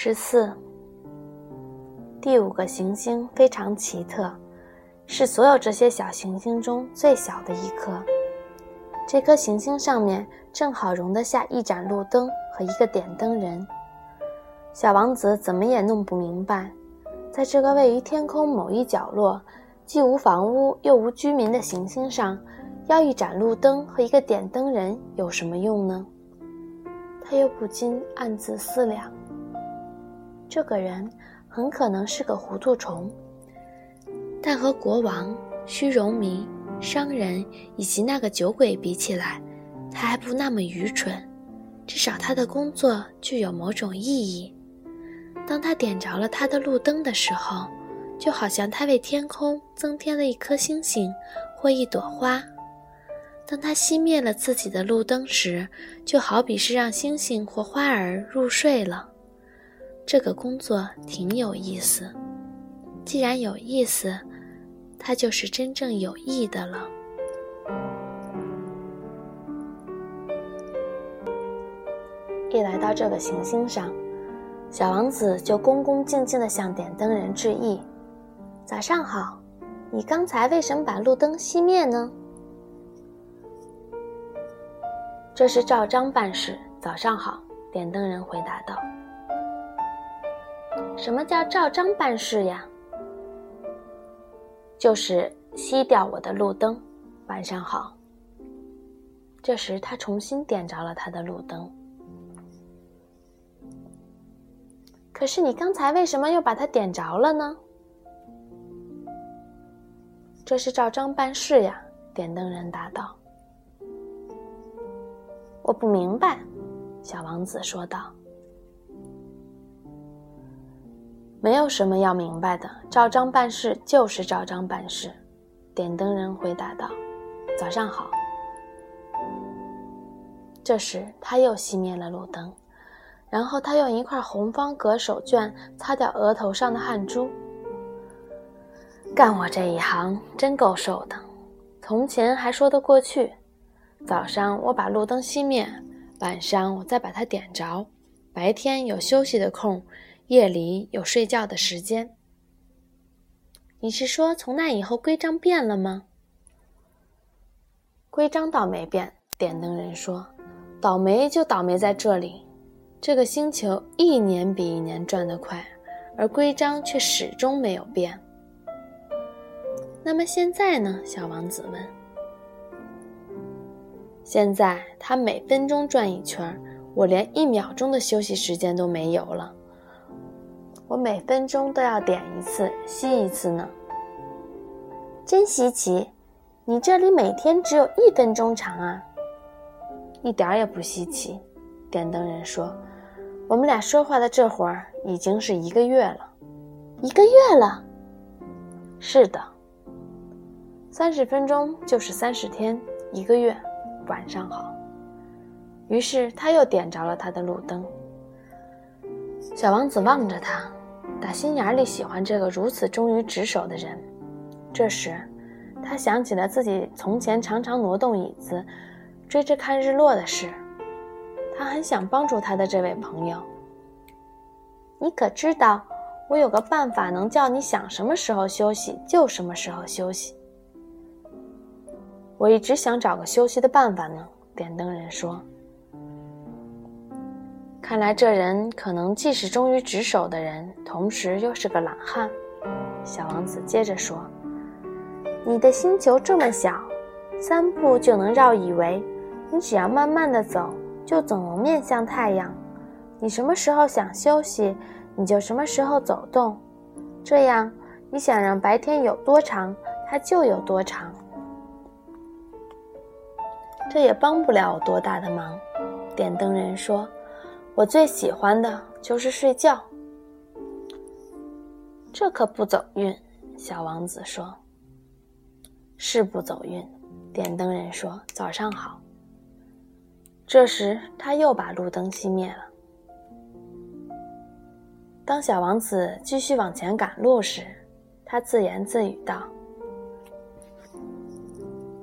十四，第五个行星非常奇特，是所有这些小行星中最小的一颗。这颗行星上面正好容得下一盏路灯和一个点灯人。小王子怎么也弄不明白，在这个位于天空某一角落、既无房屋又无居民的行星上，要一盏路灯和一个点灯人有什么用呢？他又不禁暗自思量。这个人很可能是个糊涂虫，但和国王、虚荣迷、商人以及那个酒鬼比起来，他还不那么愚蠢。至少他的工作具有某种意义。当他点着了他的路灯的时候，就好像他为天空增添了一颗星星或一朵花；当他熄灭了自己的路灯时，就好比是让星星或花儿入睡了。这个工作挺有意思，既然有意思，它就是真正有益的了。一来到这个行星上。小王子就恭恭敬敬地向点灯人致意：“早上好，你刚才为什么把路灯熄灭呢？”“这是照章办事。”“早上好。”点灯人回答道。“什么叫照章办事呀？”“就是熄掉我的路灯。”“晚上好。”这时他重新点着了他的路灯。可是你刚才为什么又把它点着了呢？这是照章办事呀，点灯人答道。我不明白，小王子说道。没有什么要明白的，照章办事就是照章办事，点灯人回答道。早上好。这时他又熄灭了路灯。然后他用一块红方格手绢擦掉额头上的汗珠。干我这一行真够受的，从前还说得过去。早上我把路灯熄灭，晚上我再把它点着，白天有休息的空，夜里有睡觉的时间。你是说从那以后规章变了吗？规章倒没变，点灯人说，倒霉就倒霉在这里。这个星球一年比一年转得快，而规章却始终没有变。那么现在呢？小王子问。现在它每分钟转一圈，我连一秒钟的休息时间都没有了。我每分钟都要点一次、吸一次呢。真稀奇！你这里每天只有一分钟长啊？一点也不稀奇，点灯人说。我们俩说话的这会儿已经是一个月了，一个月了。是的，三十分钟就是三十天，一个月。晚上好。于是他又点着了他的路灯。小王子望着他，打心眼里喜欢这个如此忠于职守的人。这时，他想起了自己从前常常挪动椅子，追着看日落的事。他很想帮助他的这位朋友。你可知道，我有个办法能叫你想什么时候休息就什么时候休息。我一直想找个休息的办法呢。点灯人说：“看来这人可能既是忠于职守的人，同时又是个懒汉。”小王子接着说：“你的星球这么小，三步就能绕一围，你只要慢慢的走。”就总能面向太阳。你什么时候想休息，你就什么时候走动。这样，你想让白天有多长，它就有多长。这也帮不了我多大的忙。点灯人说：“我最喜欢的就是睡觉。”这可不走运。小王子说：“是不走运。”点灯人说：“早上好。”这时，他又把路灯熄灭了。当小王子继续往前赶路时，他自言自语道：“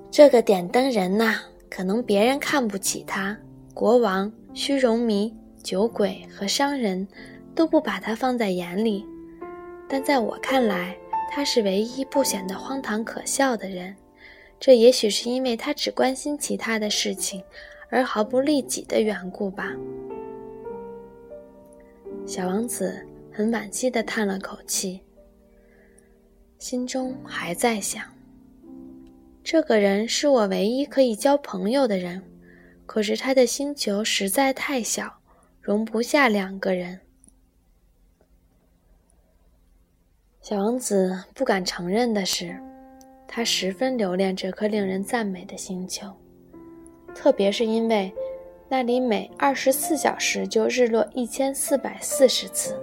这个点灯人呐，可能别人看不起他，国王、虚荣迷、酒鬼和商人都不把他放在眼里，但在我看来，他是唯一不显得荒唐可笑的人。这也许是因为他只关心其他的事情，而毫不利己的缘故吧。小王子很惋惜地叹了口气，心中还在想：这个人是我唯一可以交朋友的人，可是他的星球实在太小，容不下两个人。小王子不敢承认的是。他十分留恋这颗令人赞美的星球，特别是因为那里每二十四小时就日落一千四百四十次。